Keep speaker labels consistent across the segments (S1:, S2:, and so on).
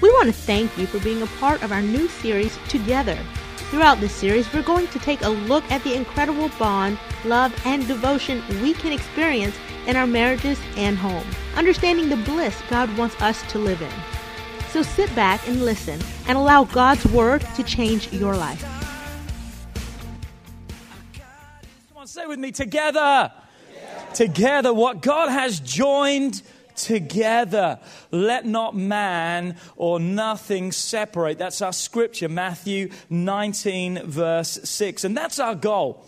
S1: We want to thank you for being a part of our new series, Twogether. Throughout this series, we're going to take a look at the incredible bond, love, and devotion we can experience in our marriages and home, understanding the bliss God wants us to live in. So sit back and listen and allow God's Word to change your life.
S2: Come on, say with me together. Together, what God has joined together. Let not man or nothing separate. That's our scripture, Matthew 19, verse 6. And that's our goal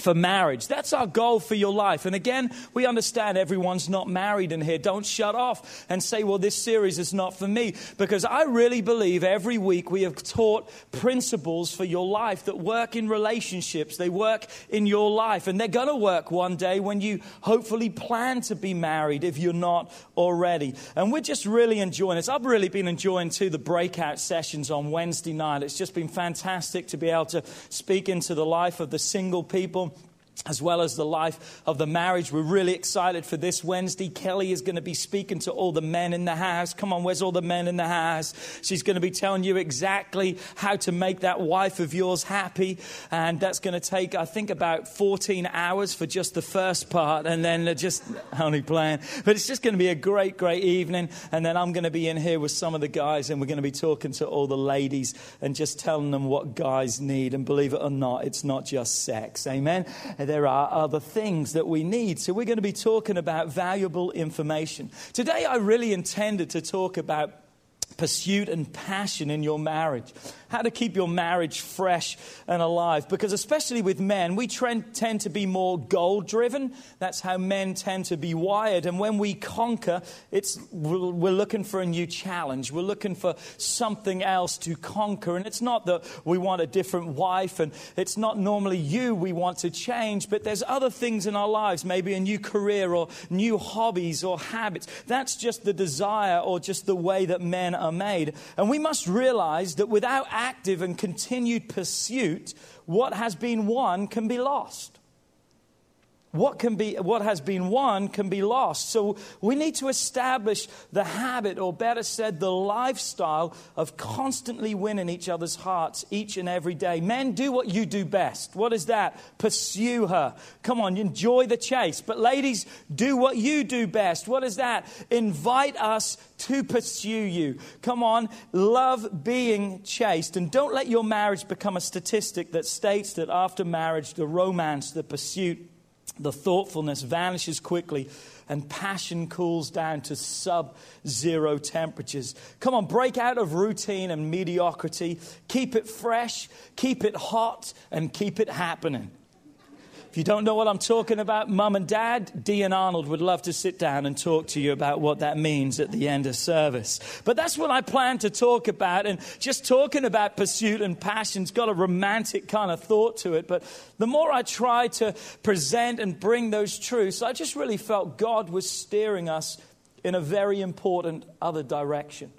S2: for marriage. That's our goal for your life. And again, we understand everyone's not married in here. Don't shut off and say, well, this series is not for me. Because I really believe every week we have taught principles for your life that work in relationships. They work in your life. And they're going to work one day when you hopefully plan to be married if you're not already. And we're just really enjoying this. I've really been enjoying too the breakout sessions on Wednesday night. It's just been fantastic to be able to speak into the life of the single people as well as the life of the marriage. We're really excited for this Wednesday. Kelly is going to be speaking to all the men in the house. Come on, where's all the men in the house? She's going to be telling you exactly how to make that wife of yours happy. And that's going to take, I think, about 14 hours for just the first part. And then just only playing. But it's just going to be a great, great evening. And then I'm going to be in here with some of the guys and we're going to be talking to all the ladies and just telling them what guys need. And believe it or not, it's not just sex. Amen. And there are other things that we need. So, we're going to be talking about valuable information. Today, I really intended to talk about pursuit and passion in your marriage how to keep your marriage fresh and alive. Because, especially with men, we trend, tend to be more goal driven. That's how men tend to be wired. And when we conquer, it's, we're looking for a new challenge. We're looking for something else to conquer. And it's not that we want a different wife, and it's not normally you we want to change, but there's other things in our lives, maybe a new career or new hobbies or habits. That's just the desire or just the way that men are made. And we must realize that without active and continued pursuit, what has been won can be lost what can be what has been won can be lost. So we need to establish the habit or better said the lifestyle of constantly winning each other's hearts each and every day. Men do what you do best. What is that? Pursue her. Come on enjoy the chase. But ladies do what you do best. What is that? Invite us to pursue you. Come on love being chased. And don't let your marriage become a statistic that states that after marriage the romance the pursuit the thoughtfulness vanishes quickly and passion cools down to sub zero temperatures. Come on, break out of routine and mediocrity. Keep it fresh, keep it hot, and keep it happening. If you don't know what I'm talking about, mum and dad, Dee and Arnold would love to sit down and talk to you about what that means at the end of service. But that's what I plan to talk about. And just talking about pursuit and passion's got a romantic kind of thought to it. But the more I try to present and bring those truths, I just really felt God was steering us in a very important other direction.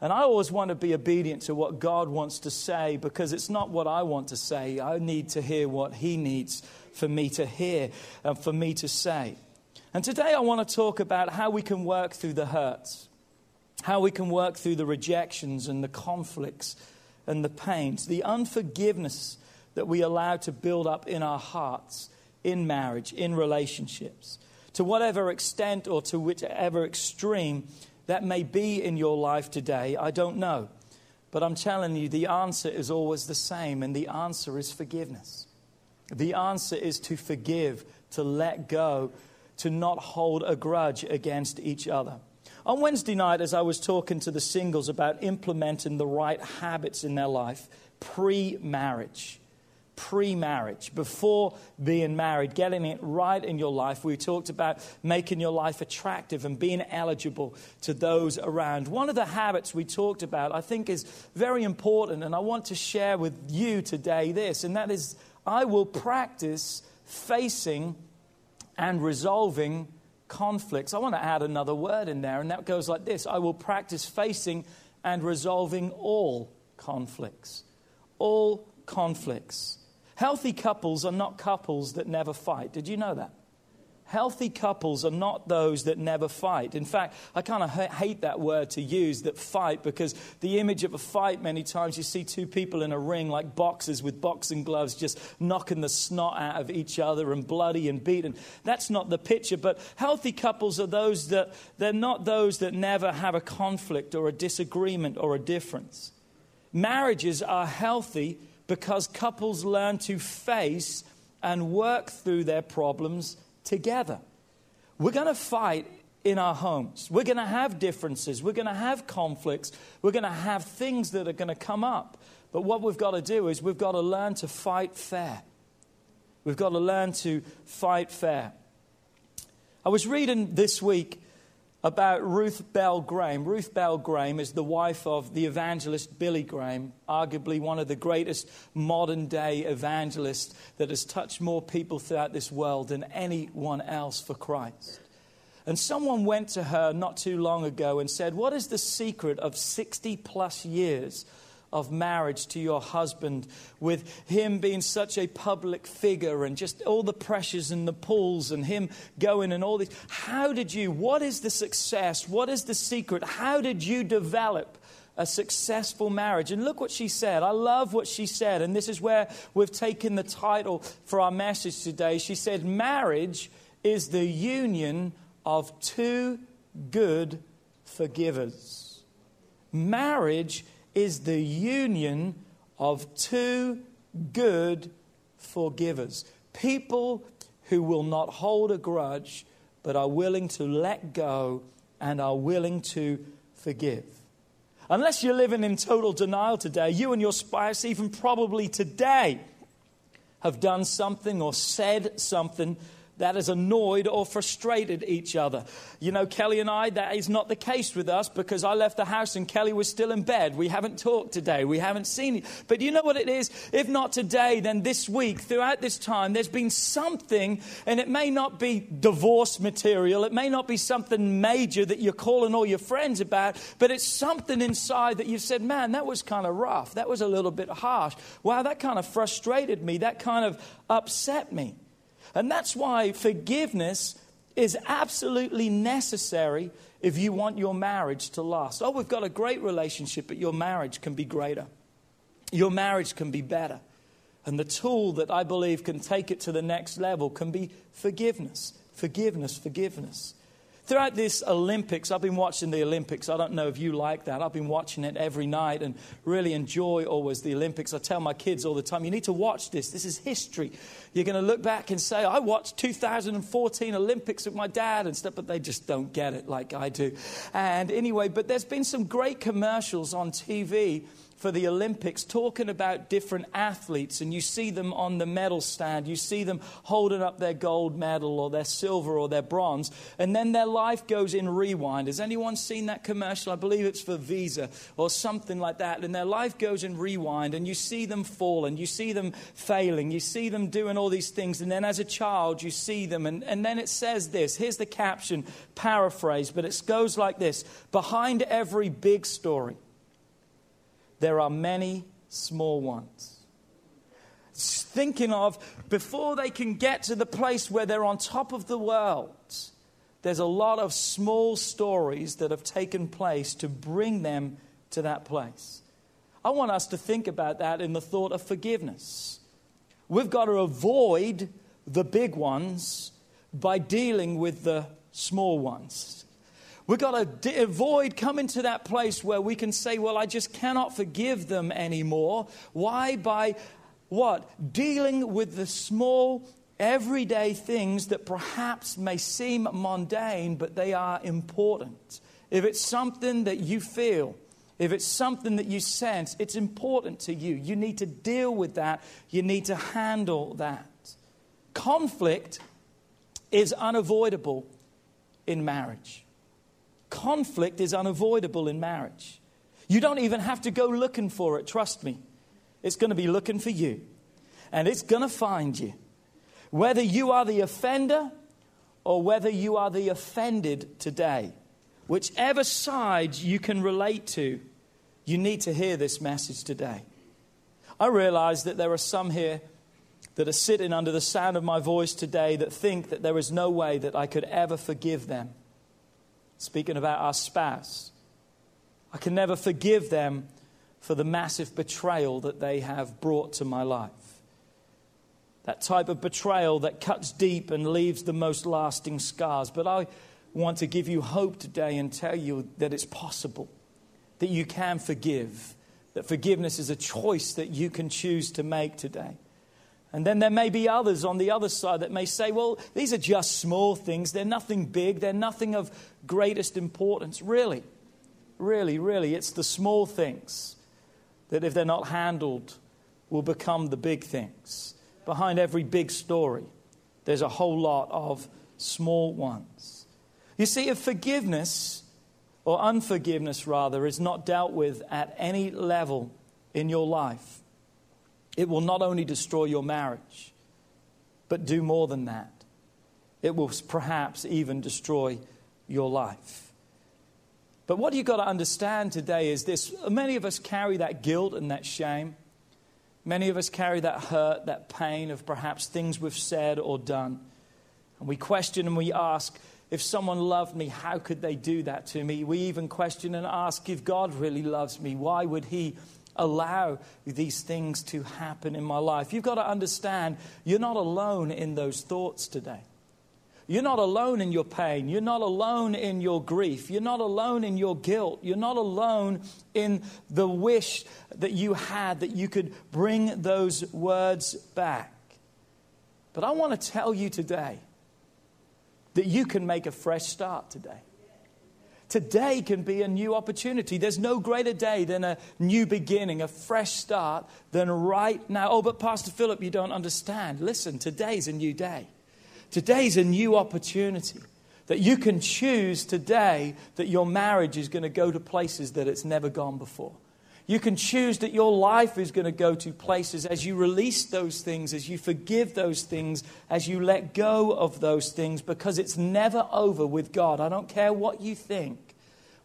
S2: And I always want to be obedient to what God wants to say because it's not what I want to say. I need to hear what He needs for me to hear and for me to say. And today I want to talk about how we can work through the hurts, how we can work through the rejections and the conflicts and the pains, the unforgiveness that we allow to build up in our hearts, in marriage, in relationships. To whatever extent or to whichever extreme that may be in your life today, I don't know. But I'm telling you, the answer is always the same, and the answer is forgiveness. The answer is to forgive, to let go, to not hold a grudge against each other. On Wednesday night, as I was talking to the singles about implementing the right habits in their life pre marriage, pre marriage, before being married, getting it right in your life, we talked about making your life attractive and being eligible to those around. One of the habits we talked about, I think, is very important, and I want to share with you today this, and that is I will practice facing and resolving conflicts. I want to add another word in there, and that goes like this I will practice facing and resolving all conflicts. All conflicts. Healthy couples are not couples that never fight. Did you know that? Healthy couples are not those that never fight. In fact, I kind of hate that word to use, that fight, because the image of a fight, many times you see two people in a ring like boxers with boxing gloves just knocking the snot out of each other and bloody and beaten. That's not the picture. But healthy couples are those that, they're not those that never have a conflict or a disagreement or a difference. Marriages are healthy because couples learn to face and work through their problems together. We're going to fight in our homes. We're going to have differences. We're going to have conflicts. We're going to have things that are going to come up. But what we've got to do is we've got to learn to fight fair. We've got to learn to fight fair. I was reading this week about Ruth Bell Graham. Ruth Bell Graham is the wife of the evangelist Billy Graham, arguably one of the greatest modern day evangelists that has touched more people throughout this world than anyone else for Christ. And someone went to her not too long ago and said, What is the secret of 60 plus years of marriage to your husband, with him being such a public figure and just all the pressures and the pulls and him going and all this. How did you, what is the success? What is the secret? How did you develop a successful marriage? And look what she said. I love what she said. And this is where we've taken the title for our message today. She said, Marriage is the union of two good forgivers. Marriage is the union of two good forgivers. People who will not hold a grudge, but are willing to let go and are willing to forgive. Unless you're living in total denial today, you and your spouse, even probably today, have done something or said something that has annoyed or frustrated each other. You know, Kelly and I, that is not the case with us because I left the house and Kelly was still in bed. We haven't talked today. We haven't seen it. But you know what it is? If not today, then this week, throughout this time, there's been something, and it may not be divorce material, it may not be something major that you're calling all your friends about, but it's something inside that you've said, man, that was kind of rough. That was a little bit harsh. Wow, that kind of frustrated me. That kind of upset me. And that's why forgiveness is absolutely necessary if you want your marriage to last. Oh, we've got a great relationship, but your marriage can be greater. Your marriage can be better. And the tool that I believe can take it to the next level can be forgiveness, forgiveness, forgiveness. Throughout this Olympics, I've been watching the Olympics. I don't know if you like that. I've been watching it every night and really enjoy always the Olympics. I tell my kids all the time, you need to watch this. This is history. You're going to look back and say, I watched 2014 Olympics with my dad and stuff, but they just don't get it like I do. And anyway, but there's been some great commercials on TV for the Olympics talking about different athletes, and you see them on the medal stand. You see them holding up their gold medal or their silver or their bronze, and then their life goes in rewind. Has anyone seen that commercial? I believe it's for Visa or something like that. And their life goes in rewind, and you see them fall, and you see them failing, you see them doing all these things, and then as a child, you see them, and, and then it says this here's the caption, paraphrase, but it goes like this Behind every big story, there are many small ones. Thinking of before they can get to the place where they're on top of the world, there's a lot of small stories that have taken place to bring them to that place. I want us to think about that in the thought of forgiveness. We've got to avoid the big ones by dealing with the small ones. We've got to avoid coming to that place where we can say, well, I just cannot forgive them anymore. Why? By what? Dealing with the small, everyday things that perhaps may seem mundane, but they are important. If it's something that you feel, if it's something that you sense, it's important to you. You need to deal with that. You need to handle that. Conflict is unavoidable in marriage. Conflict is unavoidable in marriage. You don't even have to go looking for it, trust me. It's going to be looking for you, and it's going to find you. Whether you are the offender or whether you are the offended today, whichever side you can relate to, you need to hear this message today. I realize that there are some here that are sitting under the sound of my voice today that think that there is no way that I could ever forgive them. Speaking about our spouse, I can never forgive them for the massive betrayal that they have brought to my life. That type of betrayal that cuts deep and leaves the most lasting scars. But I want to give you hope today and tell you that it's possible, that you can forgive, that forgiveness is a choice that you can choose to make today. And then there may be others on the other side that may say, well, these are just small things. They're nothing big. They're nothing of greatest importance. Really, really, really, it's the small things that, if they're not handled, will become the big things. Behind every big story, there's a whole lot of small ones. You see, if forgiveness, or unforgiveness rather, is not dealt with at any level in your life, it will not only destroy your marriage, but do more than that. It will perhaps even destroy your life. But what you've got to understand today is this many of us carry that guilt and that shame. Many of us carry that hurt, that pain of perhaps things we've said or done. And we question and we ask, if someone loved me, how could they do that to me? We even question and ask, if God really loves me, why would He allow these things to happen in my life. You've got to understand you're not alone in those thoughts today. You're not alone in your pain. You're not alone in your grief. You're not alone in your guilt. You're not alone in the wish that you had that you could bring those words back. But I want to tell you today that you can make a fresh start today. Today can be a new opportunity. There's no greater day than a new beginning, a fresh start, than right now. Oh, but Pastor Philip, you don't understand. Listen, today's a new day. Today's a new opportunity that you can choose today that your marriage is going to go to places that it's never gone before. You can choose that your life is going to go to places as you release those things, as you forgive those things, as you let go of those things, because it's never over with God. I don't care what you think.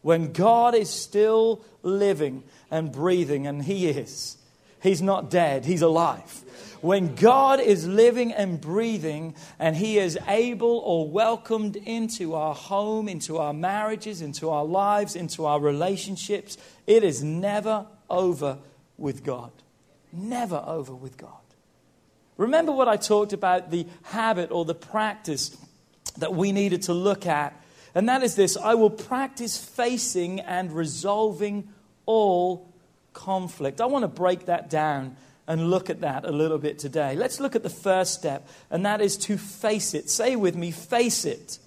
S2: When God is still living and breathing, and He is, He's not dead, He's alive. When God is living and breathing and He is able or welcomed into our home, into our marriages, into our lives, into our relationships, it is never over with God. Never over with God. Remember what I talked about the habit or the practice that we needed to look at, and that is this I will practice facing and resolving all conflict. I want to break that down and look at that a little bit today. Let's look at the first step, and that is to face it. Say with me, face it.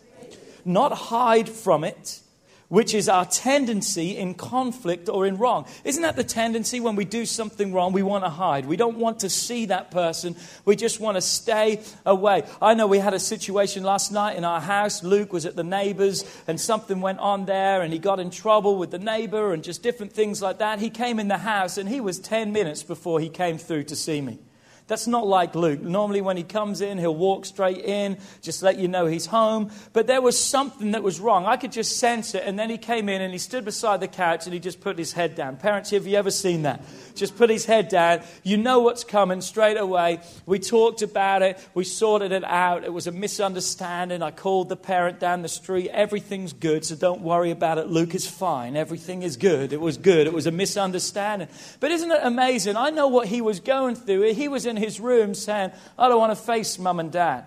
S2: Not hide from it, which is our tendency in conflict or in wrong. Isn't that the tendency when we do something wrong, we want to hide? We don't want to see that person, we just want to stay away. I know we had a situation last night in our house. Luke was at the neighbor's, and something went on there, and he got in trouble with the neighbor, and just different things like that. He came in the house, and he was 10 minutes before he came through to see me. That's not like Luke. Normally, when he comes in, he'll walk straight in, just let you know he's home. But there was something that was wrong. I could just sense it. And then he came in and he stood beside the couch and he just put his head down. Parents, have you ever seen that? Just put his head down. You know what's coming straight away. We talked about it, we sorted it out. It was a misunderstanding. I called the parent down the street. Everything's good, so don't worry about it. Luke is fine. Everything is good. It was good. It was a misunderstanding. But isn't it amazing? I know what he was going through. He was in his room saying, I don't want to face mum and dad.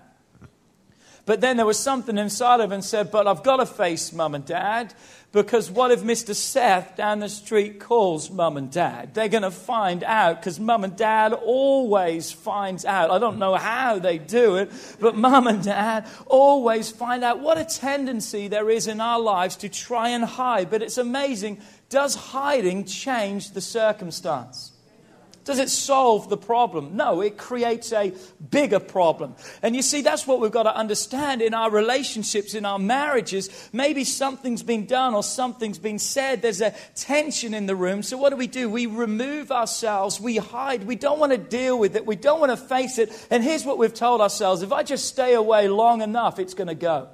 S2: But then there was something inside of him said, But I've got to face mum and dad because what if Mr. Seth down the street calls mum and dad? They're going to find out because mum and dad always finds out. I don't know how they do it, but mum and dad always find out. What a tendency there is in our lives to try and hide. But it's amazing. Does hiding change the circumstance? Does it solve the problem? No, it creates a bigger problem. And you see, that's what we've got to understand in our relationships, in our marriages. Maybe something's been done or something's been said. There's a tension in the room. So, what do we do? We remove ourselves, we hide. We don't want to deal with it, we don't want to face it. And here's what we've told ourselves if I just stay away long enough, it's going to go.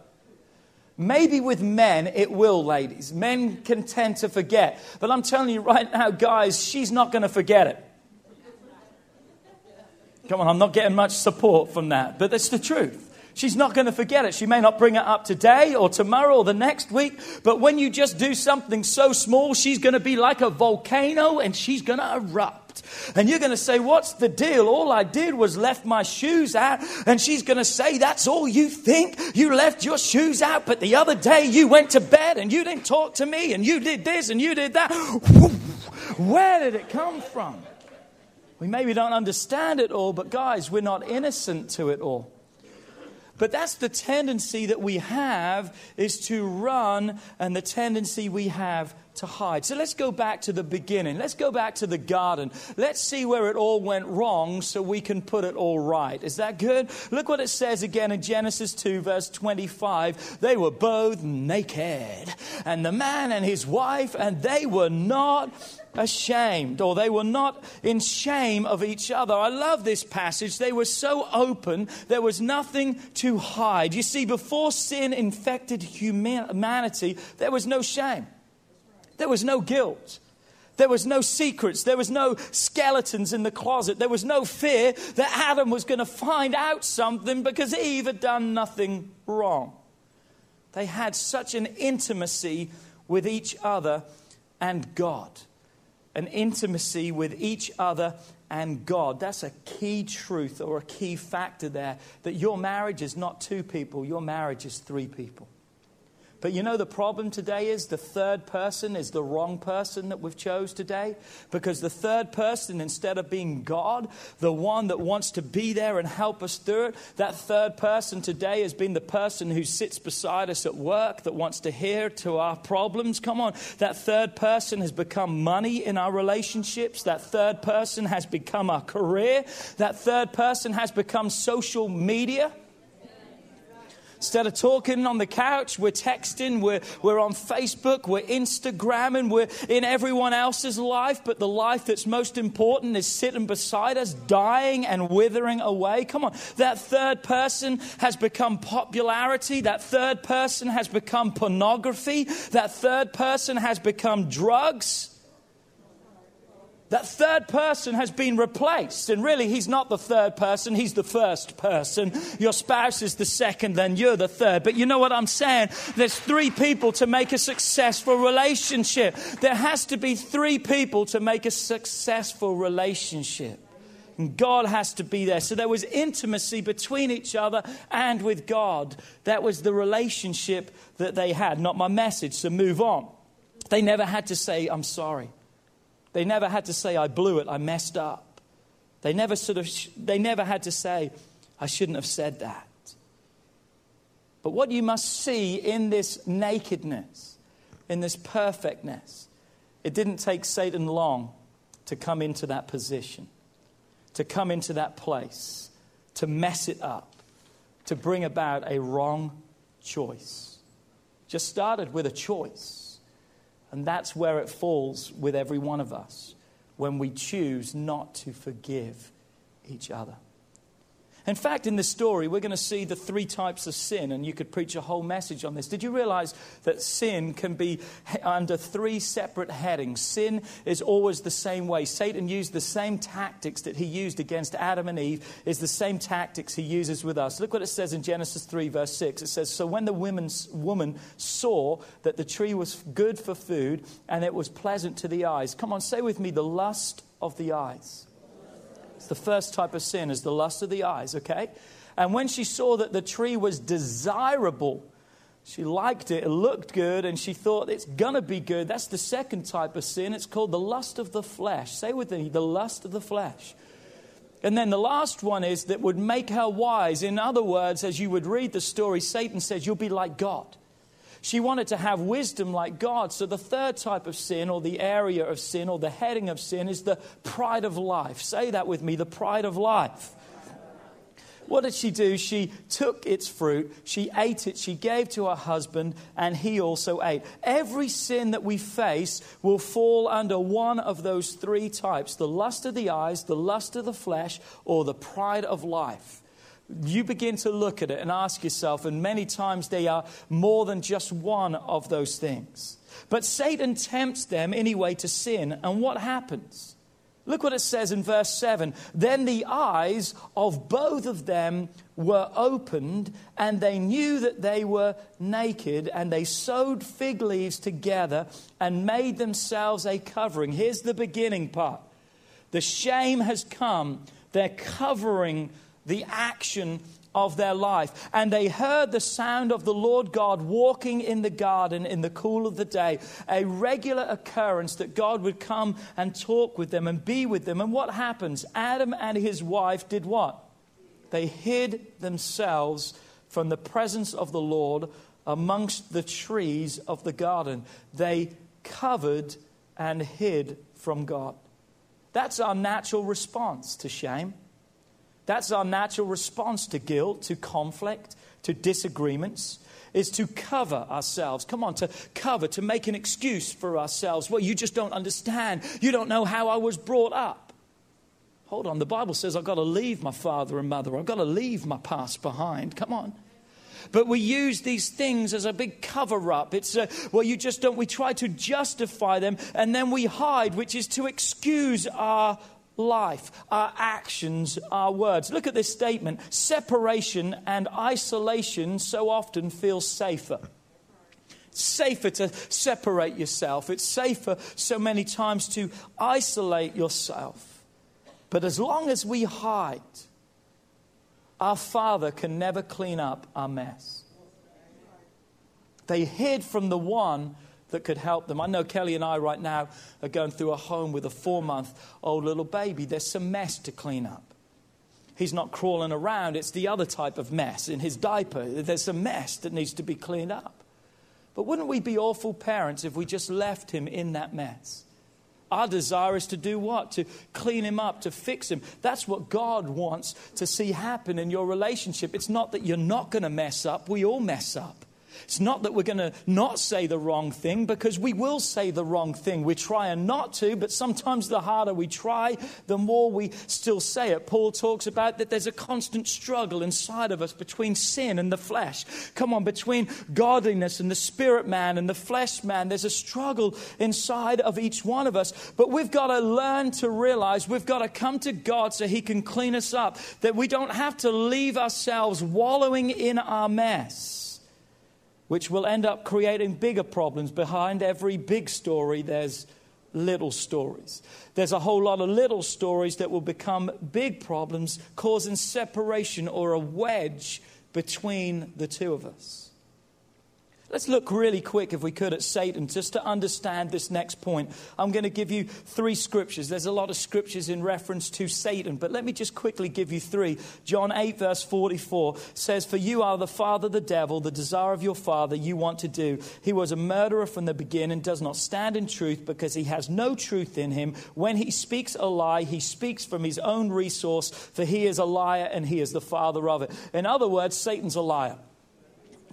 S2: Maybe with men it will, ladies. Men can tend to forget. But I'm telling you right now, guys, she's not going to forget it. Come on, I'm not getting much support from that, but that's the truth. She's not going to forget it. She may not bring it up today or tomorrow or the next week, but when you just do something so small, she's going to be like a volcano and she's going to erupt. And you're going to say, What's the deal? All I did was left my shoes out. And she's going to say, That's all you think? You left your shoes out, but the other day you went to bed and you didn't talk to me and you did this and you did that. Where did it come from? We maybe don't understand it all, but guys, we're not innocent to it all. But that's the tendency that we have is to run and the tendency we have to hide. So let's go back to the beginning. Let's go back to the garden. Let's see where it all went wrong so we can put it all right. Is that good? Look what it says again in Genesis 2, verse 25. They were both naked, and the man and his wife, and they were not ashamed, or they were not in shame of each other. I love this passage. They were so open, there was nothing to hide. You see, before sin infected humanity, there was no shame, there was no guilt. There was no secrets. There was no skeletons in the closet. There was no fear that Adam was going to find out something because Eve had done nothing wrong. They had such an intimacy with each other and God an intimacy with each other and God. That's a key truth or a key factor there that your marriage is not two people, your marriage is three people. But you know, the problem today is the third person is the wrong person that we've chose today. Because the third person, instead of being God, the one that wants to be there and help us through it, that third person today has been the person who sits beside us at work that wants to hear to our problems. Come on. That third person has become money in our relationships. That third person has become our career. That third person has become social media. Instead of talking on the couch, we're texting, we're, we're on Facebook, we're Instagramming, we're in everyone else's life, but the life that's most important is sitting beside us, dying and withering away. Come on. That third person has become popularity. That third person has become pornography. That third person has become drugs. That third person has been replaced. And really, he's not the third person, he's the first person. Your spouse is the second, then you're the third. But you know what I'm saying? There's three people to make a successful relationship. There has to be three people to make a successful relationship. And God has to be there. So there was intimacy between each other and with God. That was the relationship that they had. Not my message, so move on. They never had to say, I'm sorry. They never had to say, I blew it, I messed up. They never, sort of, they never had to say, I shouldn't have said that. But what you must see in this nakedness, in this perfectness, it didn't take Satan long to come into that position, to come into that place, to mess it up, to bring about a wrong choice. Just started with a choice. And that's where it falls with every one of us when we choose not to forgive each other. In fact, in this story, we're going to see the three types of sin, and you could preach a whole message on this. Did you realize that sin can be under three separate headings? Sin is always the same way. Satan used the same tactics that he used against Adam and Eve, is the same tactics he uses with us. Look what it says in Genesis 3, verse 6. It says, So when the woman saw that the tree was good for food and it was pleasant to the eyes, come on, say with me, the lust of the eyes the first type of sin is the lust of the eyes, okay? And when she saw that the tree was desirable, she liked it, it looked good, and she thought it's gonna be good. That's the second type of sin. It's called the lust of the flesh. Say with me, the lust of the flesh. And then the last one is that would make her wise. In other words, as you would read the story, Satan says, You'll be like God. She wanted to have wisdom like God. So the third type of sin, or the area of sin, or the heading of sin, is the pride of life. Say that with me the pride of life. What did she do? She took its fruit, she ate it, she gave to her husband, and he also ate. Every sin that we face will fall under one of those three types the lust of the eyes, the lust of the flesh, or the pride of life you begin to look at it and ask yourself, and many times they are more than just one of those things. But Satan tempts them anyway to sin, and what happens? Look what it says in verse 7. Then the eyes of both of them were opened, and they knew that they were naked, and they sewed fig leaves together and made themselves a covering. Here's the beginning part the shame has come. They're covering the action of their life. And they heard the sound of the Lord God walking in the garden in the cool of the day, a regular occurrence that God would come and talk with them and be with them. And what happens? Adam and his wife did what? They hid themselves from the presence of the Lord amongst the trees of the garden. They covered and hid from God. That's our natural response to shame. That's our natural response to guilt, to conflict, to disagreements, is to cover ourselves. Come on, to cover, to make an excuse for ourselves. Well, you just don't understand. You don't know how I was brought up. Hold on, the Bible says I've got to leave my father and mother, I've got to leave my past behind. Come on. But we use these things as a big cover up. It's, a, well, you just don't, we try to justify them and then we hide, which is to excuse our life, our actions, our words. Look at this statement separation and isolation so often feel safer. safer to separate yourself, it's safer so many times to isolate yourself. But as long as we hide, our Father can never clean up our mess. They hid from the one that could help them. I know Kelly and I right now are going through a home with a four month old little baby. There's some mess to clean up. He's not crawling around, it's the other type of mess in his diaper. There's some mess that needs to be cleaned up. But wouldn't we be awful parents if we just left him in that mess? Our desire is to do what? To clean him up, to fix him. That's what God wants to see happen in your relationship. It's not that you're not going to mess up, we all mess up. It's not that we're going to not say the wrong thing because we will say the wrong thing. We're trying not to, but sometimes the harder we try, the more we still say it. Paul talks about that there's a constant struggle inside of us between sin and the flesh. Come on, between godliness and the spirit man and the flesh man. There's a struggle inside of each one of us. But we've got to learn to realize we've got to come to God so He can clean us up, that we don't have to leave ourselves wallowing in our mess which will end up creating bigger problems. Behind every big story, there's little stories. There's a whole lot of little stories that will become big problems, causing separation or a wedge between the two of us. Let's look really quick, if we could, at Satan just to understand this next point. I'm going to give you three scriptures. There's a lot of scriptures in reference to Satan, but let me just quickly give you three. John 8, verse 44 says, For you are the father, of the devil, the desire of your father you want to do. He was a murderer from the beginning, does not stand in truth because he has no truth in him. When he speaks a lie, he speaks from his own resource, for he is a liar and he is the father of it. In other words, Satan's a liar.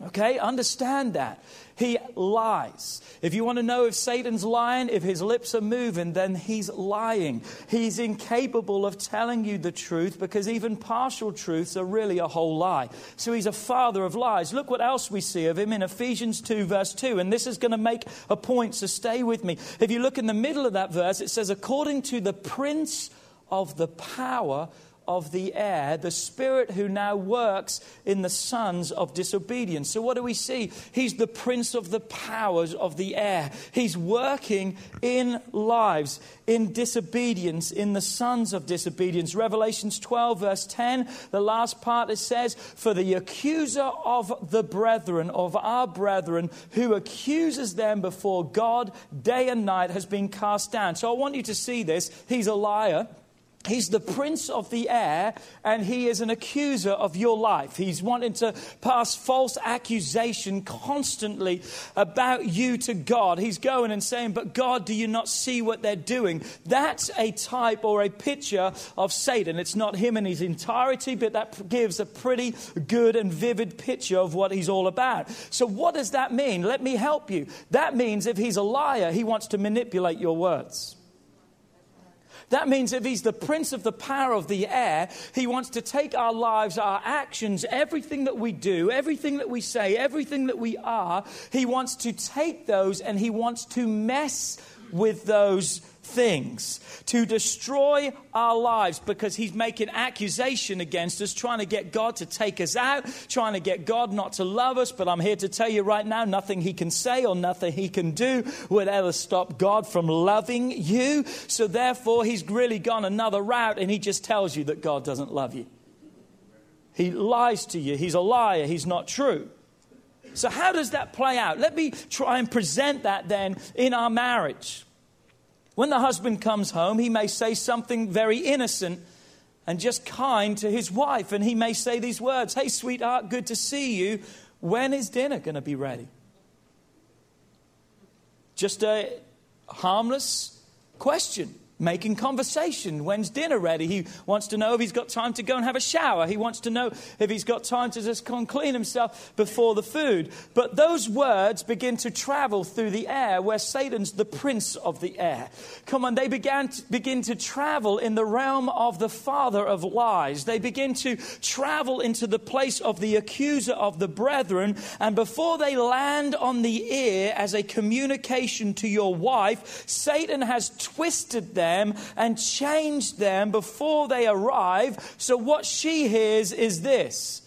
S2: Okay, understand that. He lies. If you want to know if Satan's lying, if his lips are moving, then he's lying. He's incapable of telling you the truth because even partial truths are really a whole lie. So he's a father of lies. Look what else we see of him in Ephesians 2, verse 2. And this is going to make a point, so stay with me. If you look in the middle of that verse, it says, according to the prince of the power of the air, the spirit who now works in the sons of disobedience. So, what do we see? He's the prince of the powers of the air. He's working in lives, in disobedience, in the sons of disobedience. Revelations 12, verse 10, the last part it says, For the accuser of the brethren, of our brethren, who accuses them before God day and night, has been cast down. So, I want you to see this. He's a liar. He's the prince of the air, and he is an accuser of your life. He's wanting to pass false accusation constantly about you to God. He's going and saying, But God, do you not see what they're doing? That's a type or a picture of Satan. It's not him in his entirety, but that gives a pretty good and vivid picture of what he's all about. So, what does that mean? Let me help you. That means if he's a liar, he wants to manipulate your words. That means if he's the prince of the power of the air, he wants to take our lives, our actions, everything that we do, everything that we say, everything that we are, he wants to take those and he wants to mess with those things to destroy our lives because he's making accusation against us, trying to get God to take us out, trying to get God not to love us. But I'm here to tell you right now nothing he can say or nothing he can do would ever stop God from loving you. So therefore, he's really gone another route and he just tells you that God doesn't love you. He lies to you. He's a liar. He's not true. So, how does that play out? Let me try and present that then in our marriage. When the husband comes home, he may say something very innocent and just kind to his wife. And he may say these words Hey, sweetheart, good to see you. When is dinner going to be ready? Just a harmless question making conversation. When's dinner ready? He wants to know if he's got time to go and have a shower. He wants to know if he's got time to just come clean himself before the food. But those words begin to travel through the air where Satan's the prince of the air. Come on, they began to, begin to travel in the realm of the father of lies. They begin to travel into the place of the accuser of the brethren. And before they land on the ear as a communication to your wife, Satan has twisted them them and change them before they arrive. So what she hears is this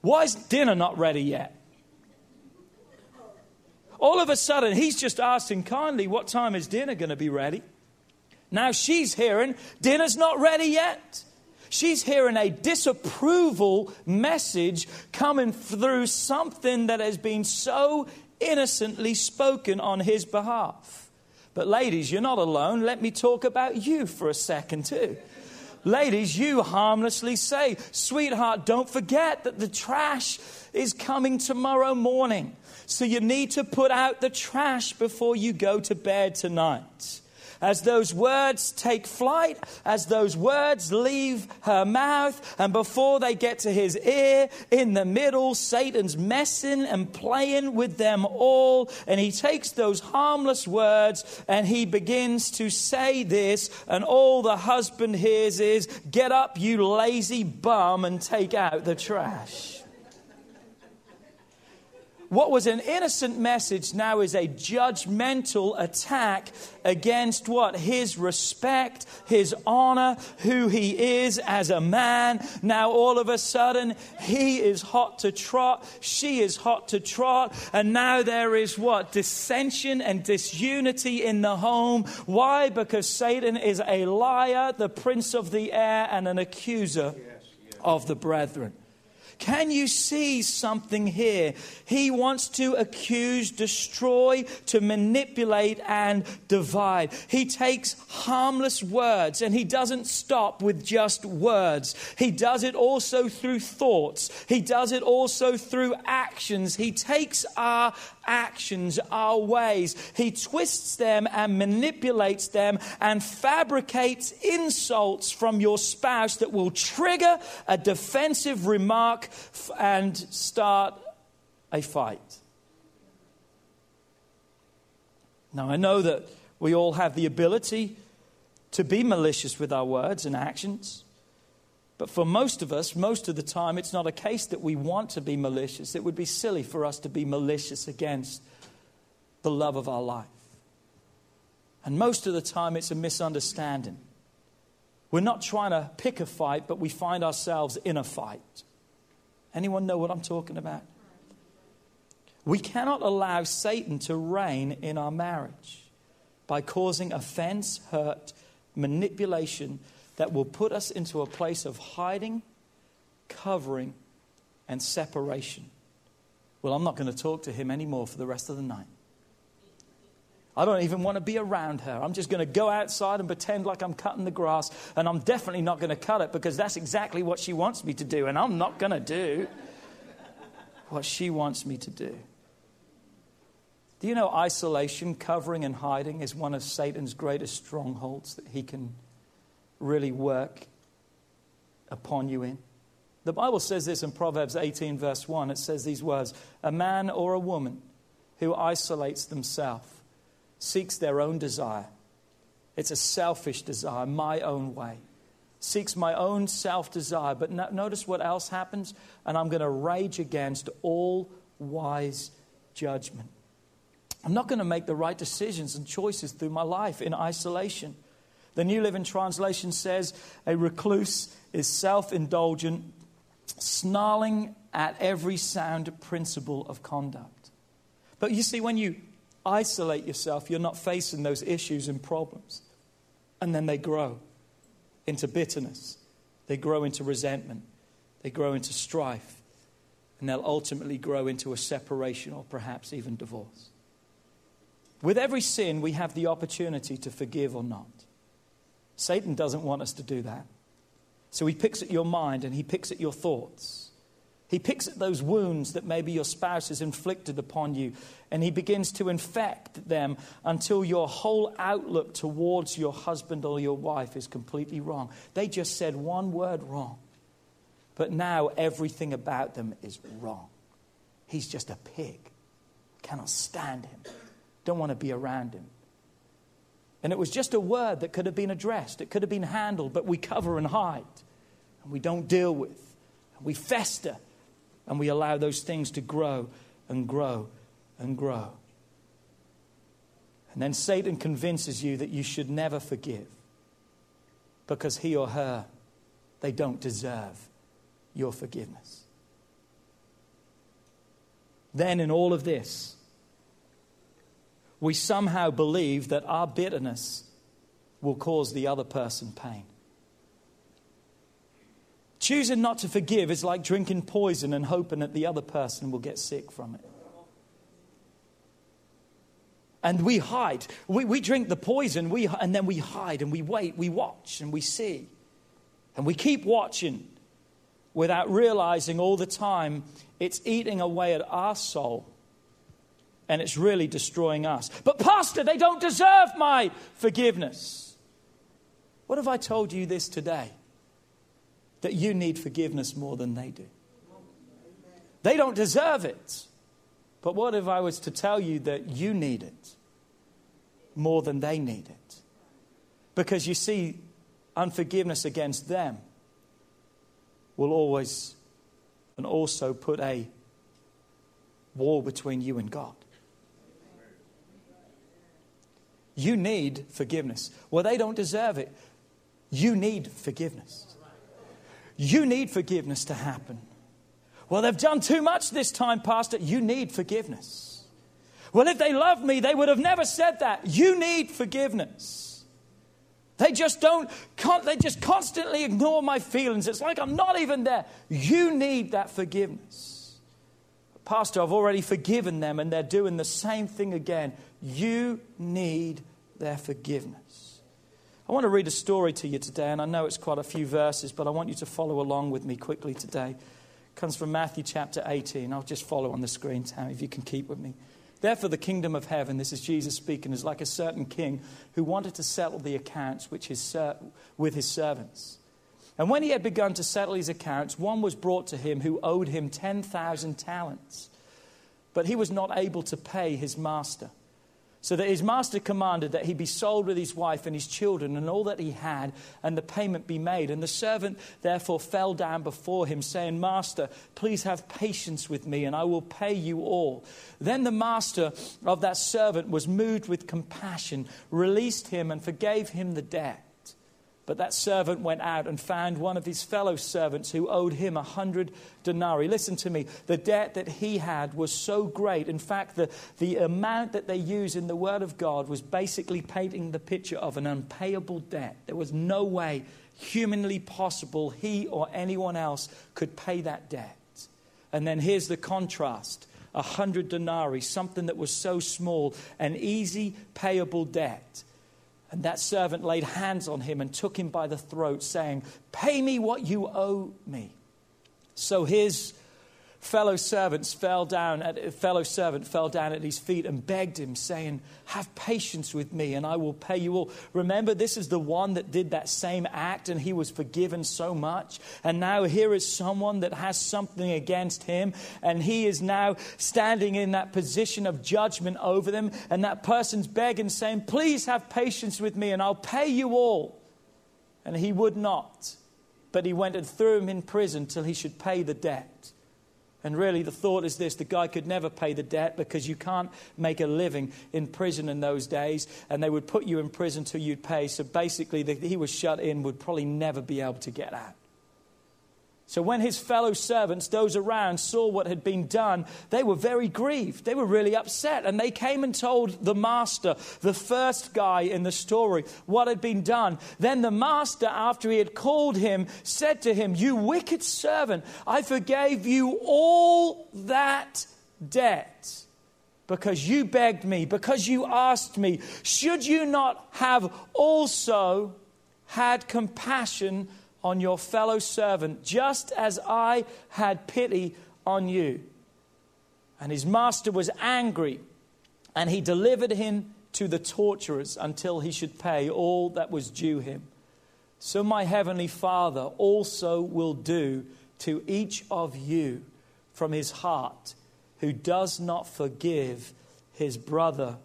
S2: Why is dinner not ready yet? All of a sudden, he's just asking kindly, What time is dinner going to be ready? Now she's hearing, Dinner's not ready yet. She's hearing a disapproval message coming through something that has been so innocently spoken on his behalf. But, ladies, you're not alone. Let me talk about you for a second, too. Ladies, you harmlessly say, Sweetheart, don't forget that the trash is coming tomorrow morning. So you need to put out the trash before you go to bed tonight. As those words take flight, as those words leave her mouth, and before they get to his ear, in the middle, Satan's messing and playing with them all. And he takes those harmless words and he begins to say this, and all the husband hears is, Get up, you lazy bum, and take out the trash. What was an innocent message now is a judgmental attack against what? His respect, his honor, who he is as a man. Now, all of a sudden, he is hot to trot, she is hot to trot, and now there is what? Dissension and disunity in the home. Why? Because Satan is a liar, the prince of the air, and an accuser of the brethren. Can you see something here? He wants to accuse, destroy, to manipulate, and divide. He takes harmless words and he doesn't stop with just words. He does it also through thoughts, he does it also through actions. He takes our actions, our ways, he twists them and manipulates them and fabricates insults from your spouse that will trigger a defensive remark and start a fight. Now, I know that we all have the ability to be malicious with our words and actions. But for most of us, most of the time, it's not a case that we want to be malicious. It would be silly for us to be malicious against the love of our life. And most of the time, it's a misunderstanding. We're not trying to pick a fight, but we find ourselves in a fight. Anyone know what I'm talking about? We cannot allow Satan to reign in our marriage by causing offense, hurt, manipulation that will put us into a place of hiding, covering, and separation. Well, I'm not going to talk to him anymore for the rest of the night. I don't even want to be around her. I'm just going to go outside and pretend like I'm cutting the grass, and I'm definitely not going to cut it because that's exactly what she wants me to do, and I'm not going to do what she wants me to do. Do you know isolation, covering, and hiding is one of Satan's greatest strongholds that he can really work upon you in? The Bible says this in Proverbs 18, verse 1. It says these words A man or a woman who isolates themselves seeks their own desire. It's a selfish desire, my own way. Seeks my own self desire. But no, notice what else happens? And I'm going to rage against all wise judgment. I'm not going to make the right decisions and choices through my life in isolation. The New Living Translation says a recluse is self indulgent, snarling at every sound principle of conduct. But you see, when you isolate yourself, you're not facing those issues and problems. And then they grow into bitterness, they grow into resentment, they grow into strife, and they'll ultimately grow into a separation or perhaps even divorce. With every sin, we have the opportunity to forgive or not. Satan doesn't want us to do that. So he picks at your mind and he picks at your thoughts. He picks at those wounds that maybe your spouse has inflicted upon you, and he begins to infect them until your whole outlook towards your husband or your wife is completely wrong. They just said one word wrong, but now everything about them is wrong. He's just a pig. Cannot stand him. Don't want to be around him. And it was just a word that could have been addressed, it could have been handled, but we cover and hide, and we don't deal with, and we fester, and we allow those things to grow and grow and grow. And then Satan convinces you that you should never forgive because he or her, they don't deserve your forgiveness. Then, in all of this, we somehow believe that our bitterness will cause the other person pain. Choosing not to forgive is like drinking poison and hoping that the other person will get sick from it. And we hide. We, we drink the poison, we, and then we hide and we wait, we watch and we see. And we keep watching without realizing all the time it's eating away at our soul and it's really destroying us. But, Pastor, they don't deserve my forgiveness. What if I told you this today? That you need forgiveness more than they do. They don't deserve it. But what if I was to tell you that you need it more than they need it? Because you see, unforgiveness against them will always and also put a wall between you and God. You need forgiveness. Well, they don't deserve it. You need forgiveness. You need forgiveness to happen. Well, they've done too much this time, Pastor. You need forgiveness. Well, if they loved me, they would have never said that. You need forgiveness. They just don't, they just constantly ignore my feelings. It's like I'm not even there. You need that forgiveness. Pastor, I've already forgiven them and they're doing the same thing again. You need their forgiveness. I want to read a story to you today, and I know it's quite a few verses, but I want you to follow along with me quickly today. It comes from Matthew chapter 18. I'll just follow on the screen, Tammy, if you can keep with me. Therefore, the kingdom of heaven, this is Jesus speaking, is like a certain king who wanted to settle the accounts which his, with his servants. And when he had begun to settle his accounts, one was brought to him who owed him 10,000 talents. But he was not able to pay his master. So that his master commanded that he be sold with his wife and his children and all that he had, and the payment be made. And the servant therefore fell down before him, saying, Master, please have patience with me, and I will pay you all. Then the master of that servant was moved with compassion, released him, and forgave him the debt. But that servant went out and found one of his fellow servants who owed him a hundred denarii. Listen to me. The debt that he had was so great. In fact, the, the amount that they use in the Word of God was basically painting the picture of an unpayable debt. There was no way humanly possible he or anyone else could pay that debt. And then here's the contrast a hundred denarii, something that was so small, an easy payable debt. And that servant laid hands on him and took him by the throat, saying, Pay me what you owe me. So his fellow servants fell down at, fellow servant fell down at his feet and begged him saying have patience with me and i will pay you all. Remember this is the one that did that same act and he was forgiven so much. And now here is someone that has something against him and he is now standing in that position of judgment over them. And that person's begging saying please have patience with me and i'll pay you all. And he would not but he went and threw him in prison till he should pay the debt And really, the thought is this the guy could never pay the debt because you can't make a living in prison in those days, and they would put you in prison till you'd pay. So basically, the, he was shut in, would probably never be able to get out. So when his fellow servants, those around, saw what had been done, they were very grieved. They were really upset. And they came and told the master, the first guy in the story, what had been done. Then the master, after he had called him, said to him, You wicked servant, I forgave you all that debt because you begged me, because you asked me. Should you not have also had compassion on your fellow servant, just as I had pity on you. And his master was angry, and he delivered him to the torturers until he should pay all that was due him. So my heavenly Father also will do to each of you from his heart who does not forgive his brother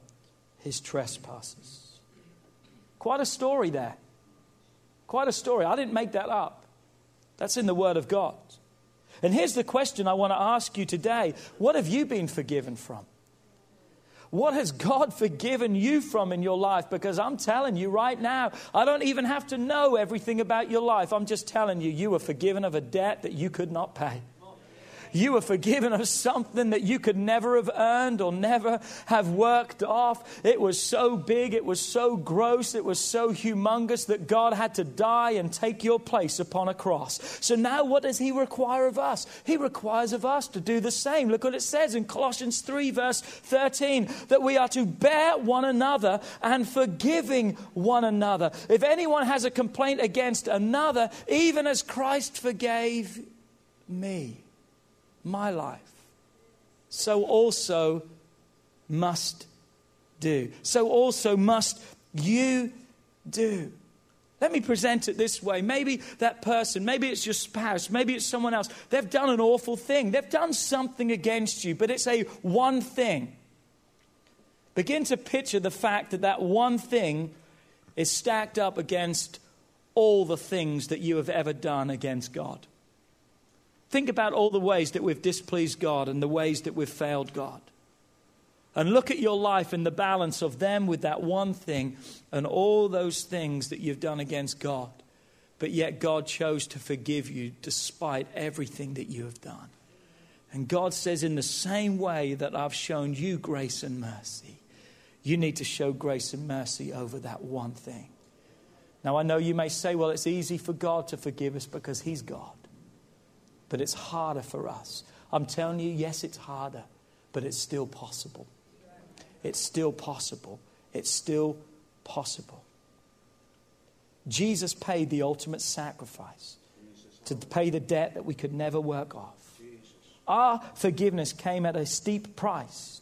S2: his trespasses. Quite a story there. Quite a story. I didn't make that up. That's in the Word of God. And here's the question I want to ask you today What have you been forgiven from? What has God forgiven you from in your life? Because I'm telling you right now, I don't even have to know everything about your life. I'm just telling you, you were forgiven of a debt that you could not pay. You were forgiven of something that you could never have earned or never have worked off. It was so big, it was so gross, it was so humongous that God had to die and take your place upon a cross. So now, what does He require of us? He requires of us to do the same. Look what it says in Colossians 3, verse 13 that we are to bear one another and forgiving one another. If anyone has a complaint against another, even as Christ forgave me my life, so also must do. So also must you do. Let me present it this way. Maybe that person, maybe it's your spouse, maybe it's someone else, they've done an awful thing. They've done something against you, but it's a one thing. Begin to picture the fact that that one thing is stacked up against all the things that you have ever done against God. Think about all the ways that we've displeased God and the ways that we've failed God. And look at your life in the balance of them with that one thing and all those things that you've done against God. But yet God chose to forgive you despite everything that you have done. And God says, in the same way that I've shown you grace and mercy, you need to show grace and mercy over that one thing. Now, I know you may say, well, it's easy for God to forgive us because He's God but it's harder for us. I'm telling you, yes, it's harder, but it's still possible. It's still possible. It's still possible. Jesus paid the ultimate sacrifice to pay the debt that we could never work off. Our forgiveness came at a steep price.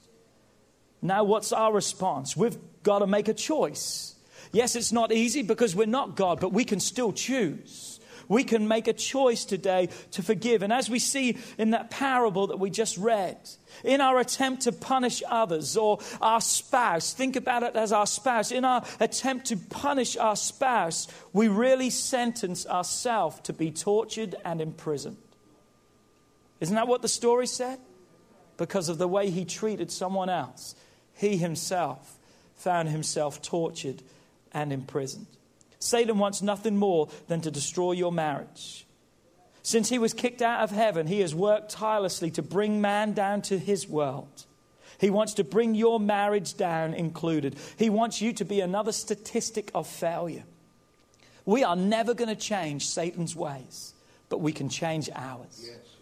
S2: Now, what's our response? We've got to make a choice. Yes, it's not easy because we're not God, but we can still choose we can make a choice today to forgive. And as we see in that parable that we just read, in our attempt to punish others or our spouse, think about it as our spouse. In our attempt to punish our spouse, we really sentence ourselves to be tortured and imprisoned. Isn't that what the story said? Because of the way he treated someone else, he himself found himself tortured and imprisoned. Satan wants nothing more than to destroy your marriage. Since he was kicked out of heaven, he has worked tirelessly to bring man down to his world. He wants to bring your marriage down included. He wants you to be another statistic of failure. We are never going to change Satan's ways, but we can change ours. Yes.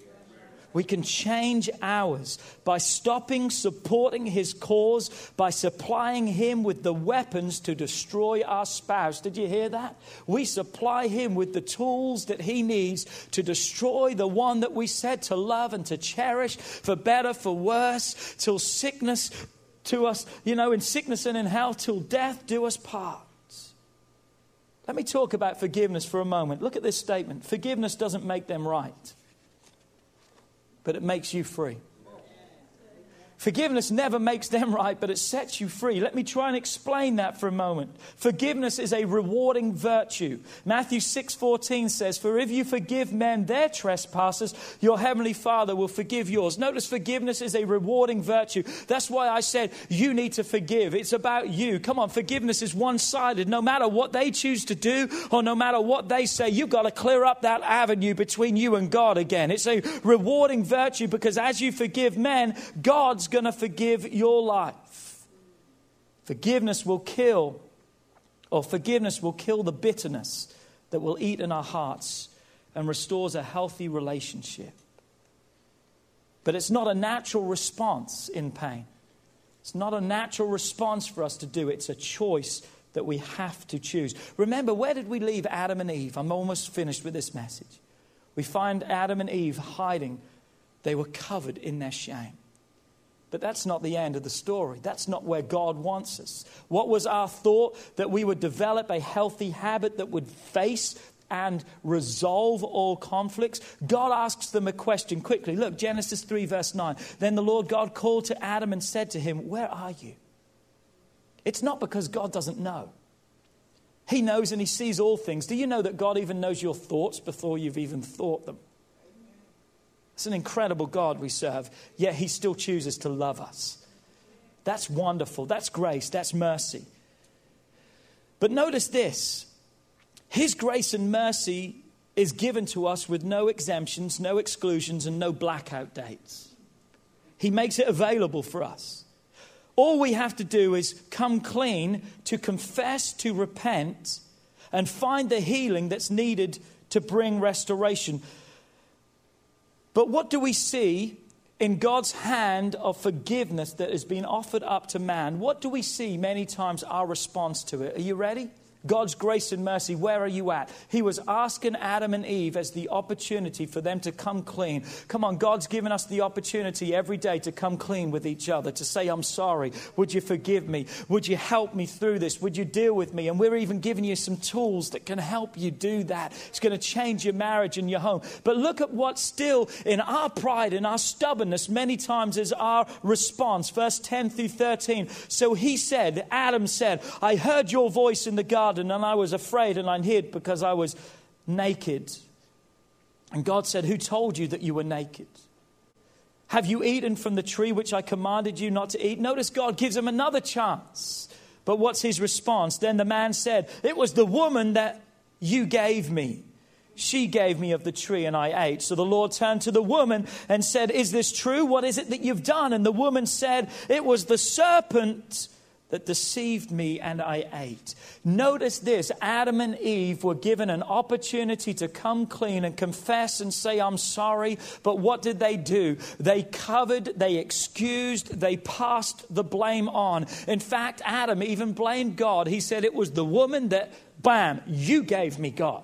S2: We can change ours by stopping supporting his cause, by supplying him with the weapons to destroy our spouse. Did you hear that? We supply him with the tools that he needs to destroy the one that we said to love and to cherish, for better, for worse, till sickness to us, you know, in sickness and in health, till death do us part. Let me talk about forgiveness for a moment. Look at this statement forgiveness doesn't make them right but it makes you free. Forgiveness never makes them right, but it sets you free. Let me try and explain that for a moment. Forgiveness is a rewarding virtue. Matthew 6:14 says, "For if you forgive men their trespasses, your heavenly Father will forgive yours." Notice forgiveness is a rewarding virtue. That's why I said you need to forgive. It's about you. Come on, forgiveness is one-sided. No matter what they choose to do or no matter what they say, you've got to clear up that avenue between you and God again. It's a rewarding virtue because as you forgive men, God's going to forgive your life. Forgiveness will kill, or forgiveness will kill the bitterness that will eat in our hearts and restores a healthy relationship. But it's not a natural response in pain. It's not a natural response for us to do. It's a choice that we have to choose. Remember, where did we leave Adam and Eve? I'm almost finished with this message. We find Adam and Eve hiding. They were covered in their shame. But that's not the end of the story. That's not where God wants us. What was our thought? That we would develop a healthy habit that would face and resolve all conflicts? God asks them a question quickly. Look, Genesis 3, verse 9. Then the Lord God called to Adam and said to him, Where are you? It's not because God doesn't know. He knows and He sees all things. Do you know that God even knows your thoughts before you've even thought them? It's an incredible God we serve, yet He still chooses to love us. That's wonderful. That's grace. That's mercy. But notice this His grace and mercy is given to us with no exemptions, no exclusions, and no blackout dates. He makes it available for us. All we have to do is come clean to confess, to repent, and find the healing that's needed to bring restoration. But what do we see in God's hand of forgiveness that has been offered up to man? What do we see many times our response to it? Are you ready? God's grace and mercy, where are you at? He was asking Adam and Eve as the opportunity for them to come clean. Come on, God's given us the opportunity every day to come clean with each other, to say, I'm sorry. Would you forgive me? Would you help me through this? Would you deal with me? And we're even giving you some tools that can help you do that. It's going to change your marriage and your home. But look at what still in our pride and our stubbornness many times is our response. Verse 10 through 13. So he said, Adam said, I heard your voice in the garden garden and I was afraid and I hid because I was naked. And God said, Who told you that you were naked? Have you eaten from the tree which I commanded you not to eat? Notice God gives him another chance. But what's his response? Then the man said, It was the woman that you gave me. She gave me of the tree and I ate. So the Lord turned to the woman and said, Is this true? What is it that you've done? And the woman said, It was the serpent that deceived me and I ate. Notice this Adam and Eve were given an opportunity to come clean and confess and say, I'm sorry. But what did they do? They covered, they excused, they passed the blame on. In fact, Adam even blamed God. He said, It was the woman that, bam, you gave me God.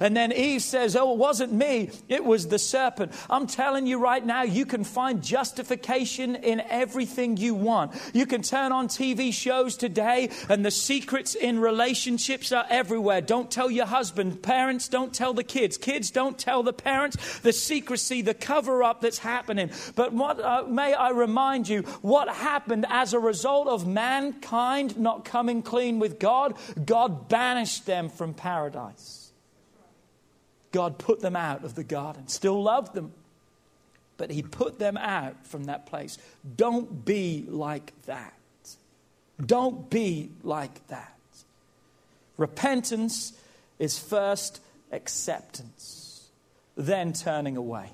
S2: And then Eve says, Oh, it wasn't me, it was the serpent. I'm telling you right now, you can find justification in everything you want. You can turn on TV shows today, and the secrets in relationships are everywhere. Don't tell your husband. Parents, don't tell the kids. Kids, don't tell the parents. The secrecy, the cover up that's happening. But what, uh, may I remind you, what happened as a result of mankind not coming clean with God? God banished them from paradise. God put them out of the garden, still loved them, but He put them out from that place. Don't be like that. Don't be like that. Repentance is first acceptance, then turning away.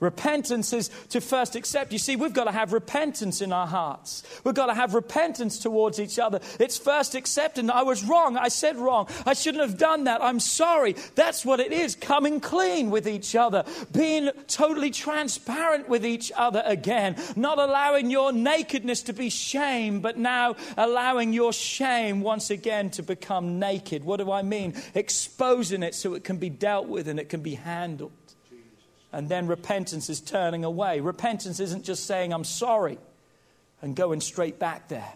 S2: Repentance is to first accept. You see, we've got to have repentance in our hearts. We've got to have repentance towards each other. It's first accepting I was wrong. I said wrong. I shouldn't have done that. I'm sorry. That's what it is. Coming clean with each other. Being totally transparent with each other again. Not allowing your nakedness to be shame, but now allowing your shame once again to become naked. What do I mean? Exposing it so it can be dealt with and it can be handled. And then repentance is turning away. Repentance isn't just saying, I'm sorry, and going straight back there.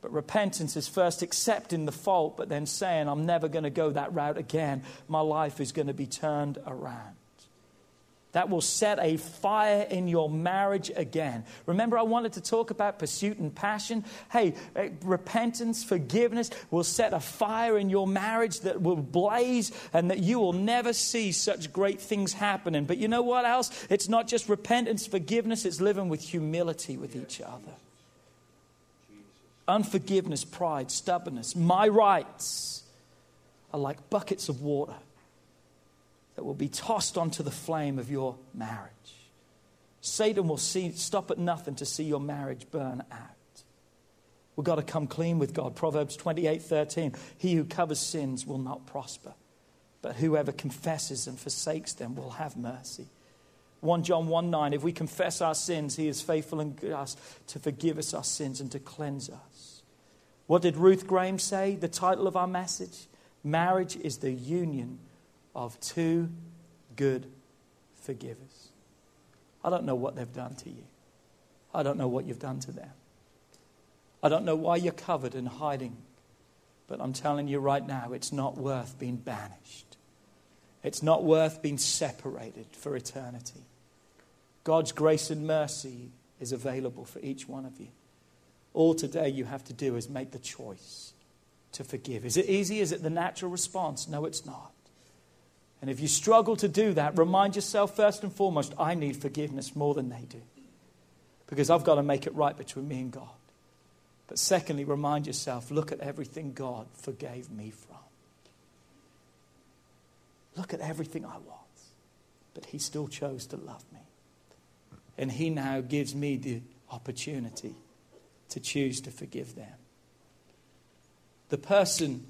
S2: But repentance is first accepting the fault, but then saying, I'm never going to go that route again. My life is going to be turned around. That will set a fire in your marriage again. Remember, I wanted to talk about pursuit and passion. Hey, eh, repentance, forgiveness will set a fire in your marriage that will blaze and that you will never see such great things happening. But you know what else? It's not just repentance, forgiveness, it's living with humility with each other. Unforgiveness, pride, stubbornness, my rights are like buckets of water that will be tossed onto the flame of your marriage. Satan will see, stop at nothing to see your marriage burn out. We've got to come clean with God. Proverbs 28 13. He who covers sins will not prosper, but whoever confesses and forsakes them will have mercy. 1 John 1 9. If we confess our sins, he is faithful and just to forgive us our sins and to cleanse us. What did Ruth Graham say? The title of our message? Marriage is the union of two good forgivers. I don't know what they've done to you. I don't know what you've done to them. I don't know why you're covered and hiding. But I'm telling you right now, it's not worth being banished. It's not worth being separated for eternity. God's grace and mercy is available for each one of you. All today you have to do is make the choice to forgive. Is it easy? Is it the natural response? No, it's not. And if you struggle to do that, remind yourself first and foremost, I need forgiveness more than they do. Because I've got to make it right between me and God. But secondly, remind yourself, look at everything God forgave me from. Look at everything I was. But He still chose to love me. And He now gives me the opportunity to choose to forgive them. The person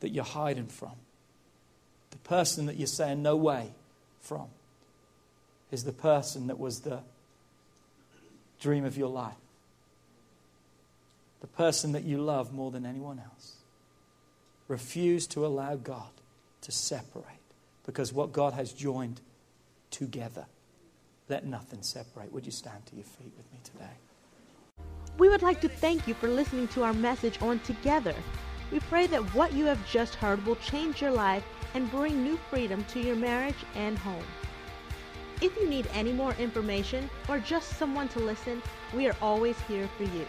S2: that you're hiding from person that you're saying no way from is the person that was the dream of your life. The person that you love more than anyone else. Refuse to allow God to separate because what God has joined together, let nothing separate. Would you stand to your feet with me today?
S1: We would like to thank you for listening to our message on Twogether. We pray that what you have just heard will change your life and bring new freedom to your marriage and home. If you need any more information or just someone to listen, we are always here for you.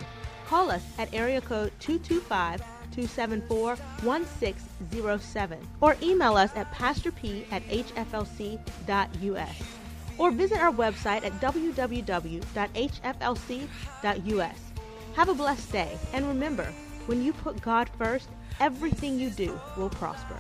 S1: Call us at area code 225-274-1607 or email us at pastorp at hflc.us or visit our website at www.hflc.us. Have a blessed day and remember, when you put God first, everything you do will prosper.